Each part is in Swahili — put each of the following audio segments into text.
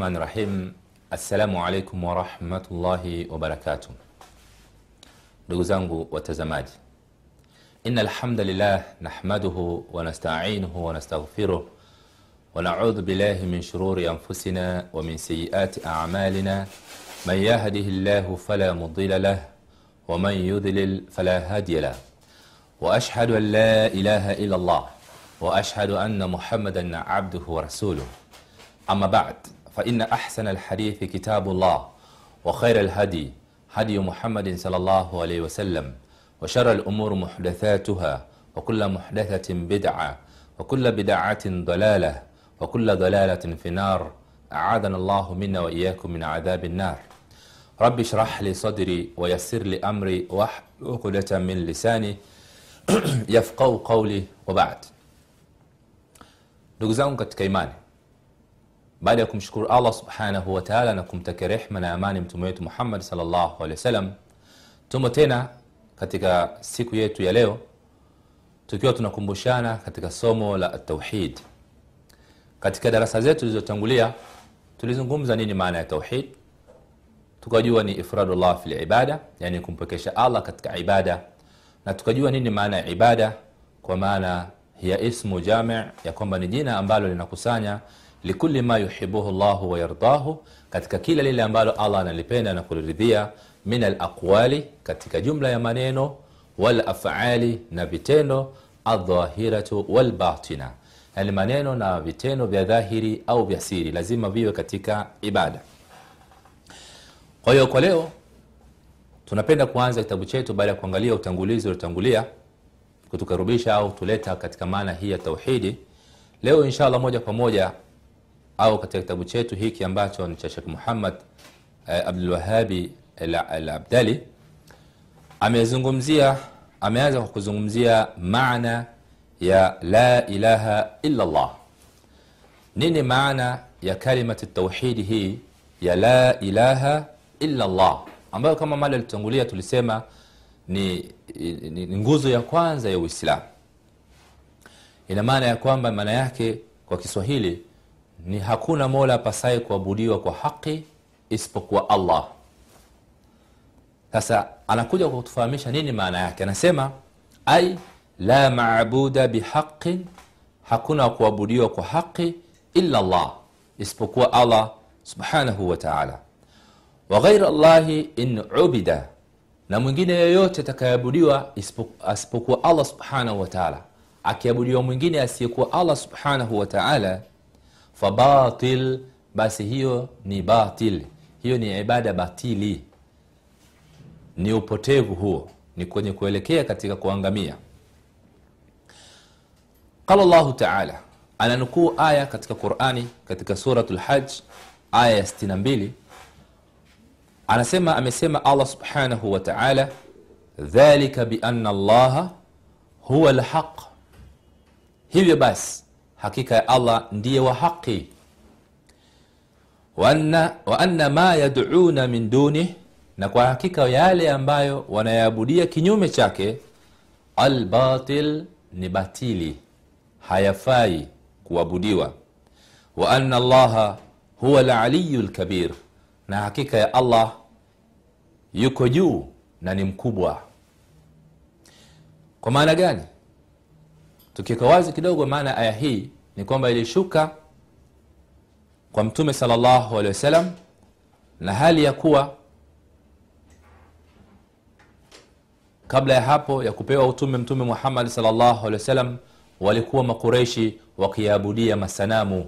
الرحمن الرحيم assalamu alaikum wa rahmatullahi wa barakatu ndugu zangu watazamaji ina alhamdulillah nahmaduhu wa nasta'inuhu wa nastaghfiruh wa na'udhu billahi min shururi anfusina wa min sayyiati a'malina man yahdihillahu fala mudilla lah wa man yudlil fala hadiya lah wa ashhadu an la ilaha illa Allah wa ashhadu anna Muhammadan 'abduhu wa rasuluh amma ba'd فإن أحسن الحديث كتاب الله وخير الهدي هدي محمد صلى الله عليه وسلم وشر الأمور محدثاتها وكل محدثة بدعة وكل بدعة ضلالة وكل ضلالة في النار. أعاذنا الله منا وإياكم من عذاب النار. رب اشرح لي صدري ويسر لي أمري واحلل من لساني يفقهوا قولي. وبعد. ndugu zangu katika baada ya kumshukuru allah subhanahu wataala na kumtakia rehma na amani mtume wetu muhammad wasallam tumo tena katika siku yetu ya leo tukiwa tunakumbushana katika somo la tauhid. Katika darasa zetu zilizotangulia tulizungumza nini maana ya tauhid? Tukajua ni ifradullah fi libada yani kumpekesha allah katika ibada. Na tukajua nini maana ya ibada kwa maana hiya ismu jami ya kwamba ni jina ambalo linakusanya likuli ma yuhibuhu llahu wayardahu katika kila lile ambalo allah analipenda na kuliridhia min alaqwali katika jumla ya maneno walafali na vitendo aldhahiratu walbatina yani maneno na vitendo vya dhahiri au vya siri lazima viwe katika ibada. Kwa hiyo kwa leo tunapenda kuanza kitabu chetu baada ya kuangalia utangulizi uliotangulia kutukaribisha au tuleta katika maana hii ya tauhidi. Leo inshallah moja kwa moja au katika kitabu chetu hiki ambacho ni cha shekh muhammad eh, abdulwahabi alabdali amezungumzia ameanza kwa kuzungumzia maana ya la ilaha illa llah nini maana ya kalimati tauhidi hii ya la ilaha illa llah ambayo kama mali alitangulia tulisema ni, ni, ni nguzo ya kwanza ya uislamu. Ina maana ya kwamba maana yake kwa kiswahili ni hakuna mola pasaye kuabudiwa kwa haki isipokuwa allah. Sasa anakuja kwa kutufahamisha nini maana yake? Anasema ai la maabuda bihaqin hakuna kuabudiwa kwa haqi illa Allah, isipokuwa allah subhanahu wa taala. Wa in ubida na mwingine yoyote atakayeabudiwa asipokuwa allah subhanahu wa akiabudiwa mwingine asiyekuwa allah subhanahu wa taala fabatil basi hiyo ni batil. Hiyo ni ibada batili. Ni upotevu huo. Ni kwenye kuelekea katika kuangamia. Qala llahu taala ananukuu aya katika qurani katika surat lhaj aya ya 62 anasema amesema allah subhanahu wa taala dhalika biana llaha huwa lhaq hivyo basi hakika ya allah ndiye wa haqi wa anna ma yaduna min dunih na kwa hakika yale ambayo wanayaabudia kinyume chake albatil ni batili hayafai kuabudiwa. Wa anna allaha huwa laliyu lkabir na hakika ya allah yuko juu na ni mkubwa. Kwa maana gani tukiweka wazi kidogo maana aya hii ni kwamba ilishuka kwa mtume salllahu alehi wasallam na hali ya kuwa kabla ya hapo ya kupewa utume mtume muhammad salllahu alehi wasallam walikuwa makureishi wakiabudia masanamu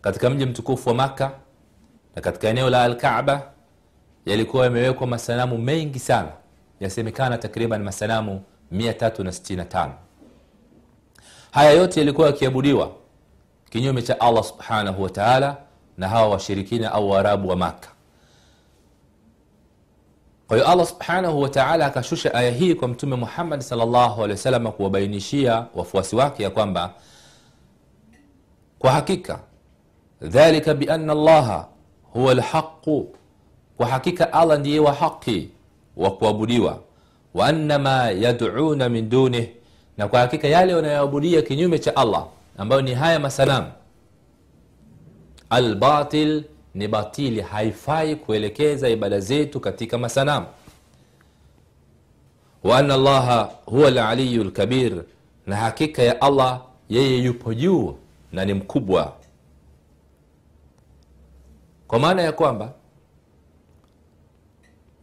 katika mji mtukufu wa makka na katika eneo la Alkaaba yalikuwa yamewekwa masanamu mengi sana yasemekana takriban masanamu 365 haya yote yalikuwa yakiabudiwa kinyume cha allah subhanahu wa taala na hawa washirikina au waarabu wa makka. Kwa hiyo allah subhanahu wataala akashusha aya hii kwa mtume muhammadi salllahu alehi wasalama kuwabainishia wafuasi wake ya kwamba kwa hakika dhalika biana llaha huwa lhaqu kwa hakika allah ndiye wa haqi wa kuabudiwa. Wa anna ma yaduna min dunih na kwa hakika yale wanayoabudia kinyume cha allah ambayo ni haya masanamu albatil ni batili haifai kuelekeza ibada zetu katika masanamu wa anna allaha huwa laliyu lkabir na hakika ya allah yeye yupo juu na ni mkubwa. Kwa maana ya kwamba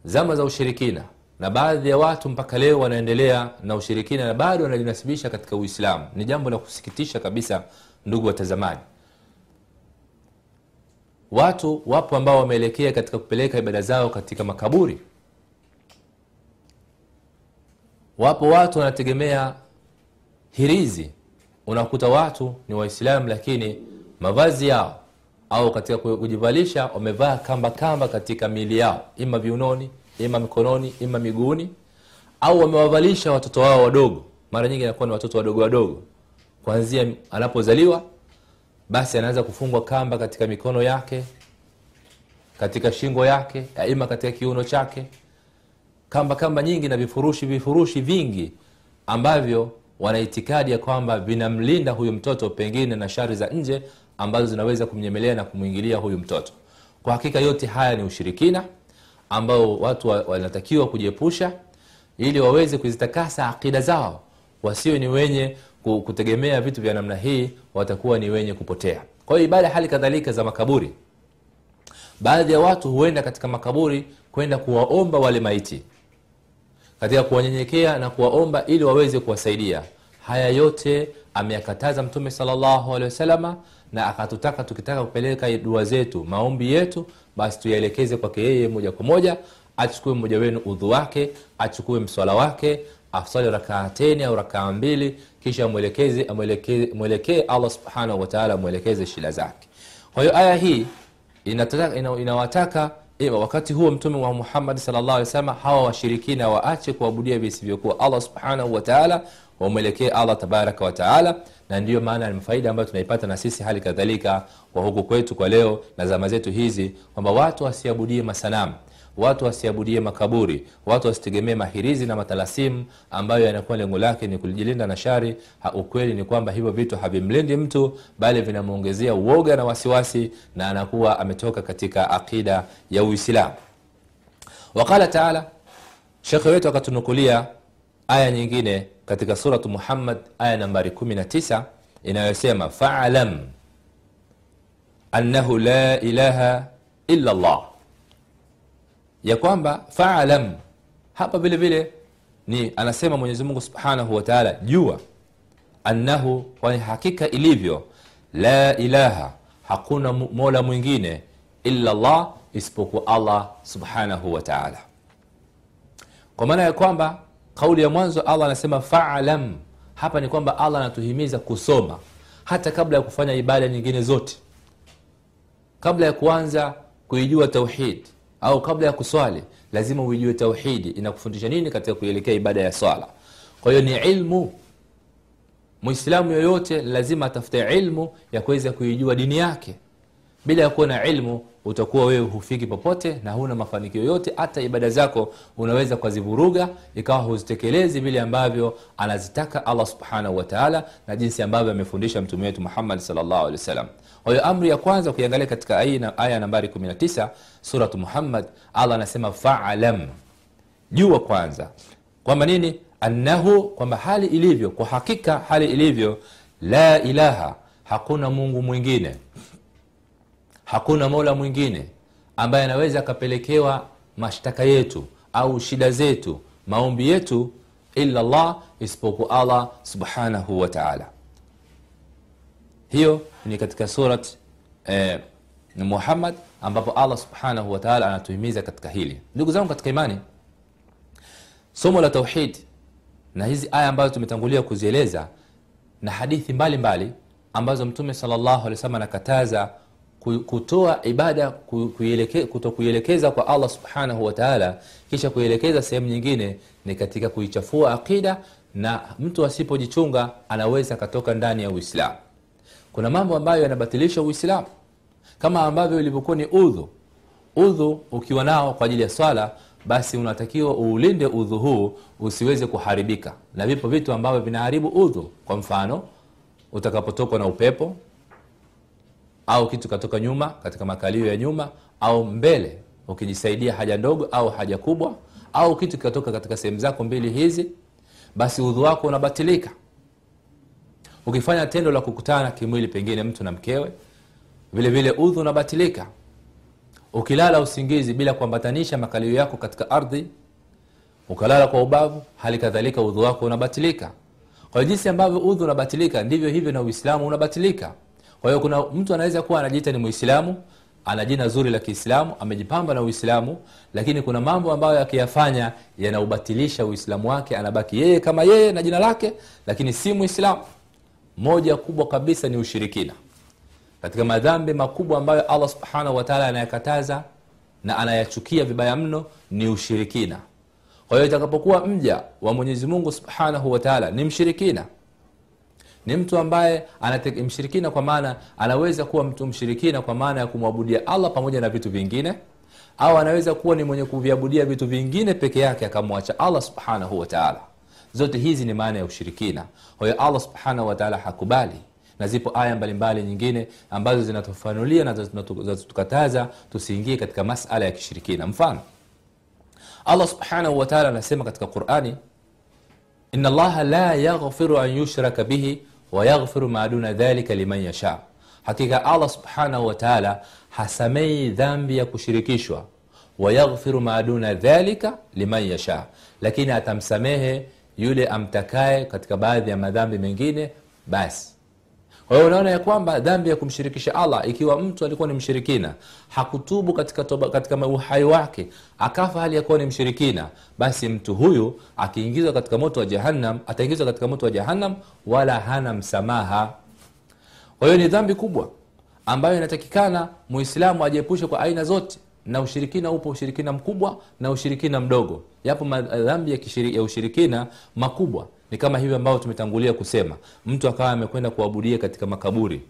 zama za ushirikina na baadhi ya watu mpaka leo wanaendelea na ushirikina na bado wanajinasibisha katika uislamu. Ni jambo la kusikitisha kabisa ndugu watazamaji. Watu wapo ambao wameelekea katika kupeleka ibada zao katika makaburi. Wapo watu wanategemea hirizi. Unakuta watu ni waislamu lakini mavazi yao au katika kujivalisha wamevaa kamba kamba katika miili yao. Ima viunoni ima mikononi ima miguuni au wamewavalisha watoto wao wadogo. Mara nyingi inakuwa ni watoto wadogo wadogo. Kuanzia anapozaliwa basi anaanza kufungwa kamba katika mikono yake katika shingo yake ima katika kiuno chake. Kamba kamba nyingi na vifurushi vifurushi vingi ambavyo wana itikadi ya kwamba vinamlinda huyu mtoto pengine na shari za nje ambazo zinaweza kumnyemelea na kumwingilia huyu mtoto. Kwa hakika yote haya ni ushirikina ambao watu wanatakiwa kujiepusha ili waweze kuzitakasa akida zao. Wasiwe ni wenye kutegemea vitu vya namna hii watakuwa ni wenye kupotea. Kwa hiyo ibada hali kadhalika za makaburi. Baadhi ya watu huenda katika makaburi kwenda kuwaomba wale maiti. Katika kuwanyenyekea na kuwaomba ili waweze kuwasaidia. Haya yote ameyakataza mtume salllahu alehi wasalama na akatutaka tukitaka kupeleka dua zetu maombi yetu basi tuyaelekeze kwake yeye moja kwa moja achukue mmoja wenu udhu wake achukue mswala wake aswali rakaateni au rakaa mbili kisha mwelekeze mwelekee allah subhanahu wataala mwelekeze shida zake. Kwa hiyo aya hii inawataka ina, inawataka ima wakati huo mtume wa muhammadi salllah alih wasallam hawa washirikina waache kuabudia visivyokuwa. Allah subhanahu wataala wamwelekee allah tabaraka wataala na ndiyo maana ni faida ambayo tunaipata na sisi hali kadhalika kwa huku kwetu kwa leo na zama zetu hizi kwamba watu wasiabudie masanamu watu wasiabudie makaburi watu wasitegemee mahirizi na matalasimu ambayo yanakuwa lengo lake ni kujilinda na shari. Ha, ukweli ni kwamba hivyo vitu havimlindi mtu bali vinamwongezea uoga na wasiwasi na anakuwa ametoka katika aqida ya uislamu. Waqala taala shekhe wetu akatunukulia aya nyingine katika suratu muhammad aya nambari 19 inayosema falam annahu la ilaha illa llah ya kwamba falam hapa vile vile ni anasema mwenyezi mungu subhanahu wataala jua annahu kwani hakika ilivyo la ilaha hakuna mola mwingine illa llah isipokuwa allah subhanahu wataala kwa maana ya kwamba kauli ya mwanzo allah anasema falam hapa ni kwamba allah anatuhimiza kusoma hata kabla ya kufanya ibada nyingine zote. Kabla ya kuanza kuijua tauhid au kabla ya kuswali lazima uijue tauhidi inakufundisha nini katika kuelekea ibada ya swala? Kwa hiyo ni ilmu. Muislamu yoyote lazima atafute ilmu ya kuweza kuijua dini yake. Bila ya kuwa na ilmu utakuwa wewe hufiki popote na huna mafanikio yote. hata ibada zako unaweza kuzivuruga ikawa huzitekelezi vile ambavyo anazitaka allah subhanahu wataala na jinsi ambavyo amefundisha mtume wetu muhammad salllahu alehi wasallam. Amri ya kwanza ukiangalia katika aya nambari 19 suratu muhammad allah anasema falam. Jua kwanza kwamba nini? Annahu kwamba hali ilivyo kwa hakika hali ilivyo la ilaha hakuna mungu mwingine hakuna mola mwingine ambaye anaweza akapelekewa mashtaka yetu au shida zetu maombi yetu illa llah isipokuwa allah subhanahu wataala hiyo ni katika surat eh, muhammad ambapo allah subhanahu wataala anatuhimiza katika hili. Ndugu zangu katika imani somo la tauhid na hizi aya ambazo tumetangulia kuzieleza na hadithi mbalimbali mbali, ambazo mtume salllahu alih wasallam anakataza kutoa ibada kuto kuielekeza kwa allah subhanahu wataala kisha kuielekeza sehemu nyingine ni katika kuichafua aqida na mtu asipojichunga anaweza akatoka ndani ya uislamu. Kuna mambo ambayo yanabatilisha uislamu. Kama ambavyo ilivyokuwa ni udhu. Udhu ukiwa nao kwa ajili ya swala basi unatakiwa uulinde udhu huu usiweze kuharibika. Na vipo vitu ambavyo vinaharibu udhu. Kwa mfano utakapotokwa na upepo au kitu katoka nyuma katika makalio ya nyuma au mbele ukijisaidia haja ndogo au haja kubwa au kitu kikatoka katika sehemu zako mbili hizi basi udhu wako unabatilika. Ukifanya tendo la kukutana kimwili pengine mtu na mkewe vile vile udhu unabatilika. Ukilala usingizi bila kuambatanisha makalio yako katika ardhi ukalala kwa ubavu hali kadhalika udhu wako unabatilika. Kwa jinsi ambavyo udhu unabatilika ndivyo hivyo na uislamu unabatilika kwa hiyo kuna mtu anaweza kuwa anajiita ni muislamu ana jina zuri la kiislamu amejipamba na uislamu lakini kuna mambo ambayo akiyafanya yanaubatilisha uislamu wake anabaki yeye kama yeye na jina lake lakini si muislamu. Moja kubwa kabisa ni ushirikina. Katika madhambi makubwa ambayo allah subhanahu wataala anayakataza na anayachukia vibaya mno ni ushirikina. Kwa hiyo itakapokuwa mja wa mwenyezi mungu subhanahu wataala ni mshirikina ni mtu ambaye mshirikina kwa maana anaweza kuwa mtu mshirikina kwa maana ya kumwabudia allah pamoja na vitu vingine au anaweza kuwa ni mwenye kuviabudia vitu vingine peke yake akamwacha allah subhanahu wataala zote hizi ni maana ya ushirikina. Kwa allah subhanahu wataala hakubali na zipo aya mbalimbali nyingine ambazo zinatufanulia na zinatukataza tusiingie katika masala ya kishirikina. Mfano allah subhanahu wataala anasema katika qurani ina allaha la yaghfiru an yushraka bihi ويغفر ما دون ذلك لمن يشاء. حقيقة الله سبحانه وتعالى حسمي ذنبي كشركيشوا ويغفر ما دون ذلك لمن يشاء. لكن أتمسميه يلي أمتكاي كتك بعض يما ذنبي من باس kwa hiyo unaona ya kwamba dhambi ya kumshirikisha allah ikiwa mtu alikuwa ni mshirikina hakutubu katika, toba, katika uhai wake akafa hali ya kuwa ni mshirikina basi mtu huyu akiingizwa katika moto wa jahannam ataingizwa katika moto wa jahannam wala hana msamaha. Kwa hiyo ni dhambi kubwa ambayo inatakikana muislamu ajiepushe kwa aina zote na ushirikina upo ushirikina mkubwa na ushirikina mdogo. Yapo madhambi ya, ya ushirikina makubwa ni kama hivi ambavyo tumetangulia kusema mtu akawa amekwenda kuabudia katika makaburi.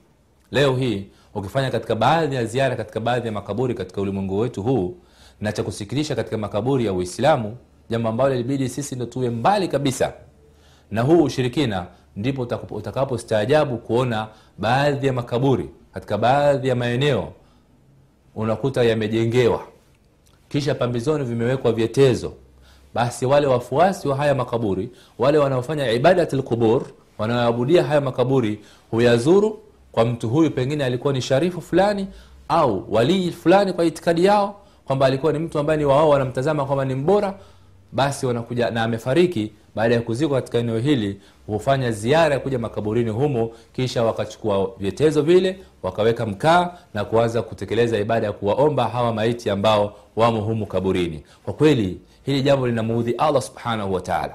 Leo hii ukifanya katika baadhi ya ziara katika baadhi ya makaburi katika ulimwengu wetu huu na cha kusikilisha katika makaburi ya uislamu jambo ambalo ilibidi sisi ndo tuwe mbali kabisa. Na huu ushirikina ndipo utakapostaajabu kuona baadhi ya makaburi katika baadhi ya maeneo unakuta yamejengewa. Kisha pambizoni vimewekwa vyetezo basi wale wafuasi wa haya makaburi wale wanaofanya ibadati lqubur wanaoabudia haya makaburi huyazuru kwa mtu huyu pengine alikuwa ni sharifu fulani au walii fulani kwa itikadi yao kwamba alikuwa ni mtu ambaye ni wao wanamtazama kwamba ni mbora basi wanakuja na amefariki baada ya kuzikwa katika eneo hili hufanya ziara ya kuja makaburini humo kisha wakachukua vyetezo vile wakaweka mkaa na kuanza kutekeleza ibada ya kuwaomba hawa maiti ambao wamo humu kaburini. Kwa kweli hili jambo linamuudhi allah subhanahu wataala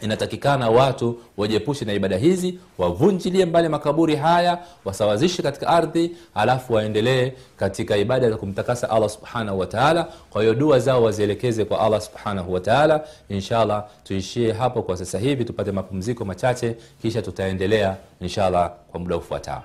inatakikana watu wajiepushe na ibada hizi wavunjilie mbali makaburi haya wasawazishe katika ardhi alafu waendelee katika ibada za kumtakasa allah subhanahu wataala kwa hiyo dua zao wazielekeze kwa allah subhanahu wataala inshallah tuishie hapo kwa sasa hivi tupate mapumziko machache kisha tutaendelea inshallah kwa muda ufuatao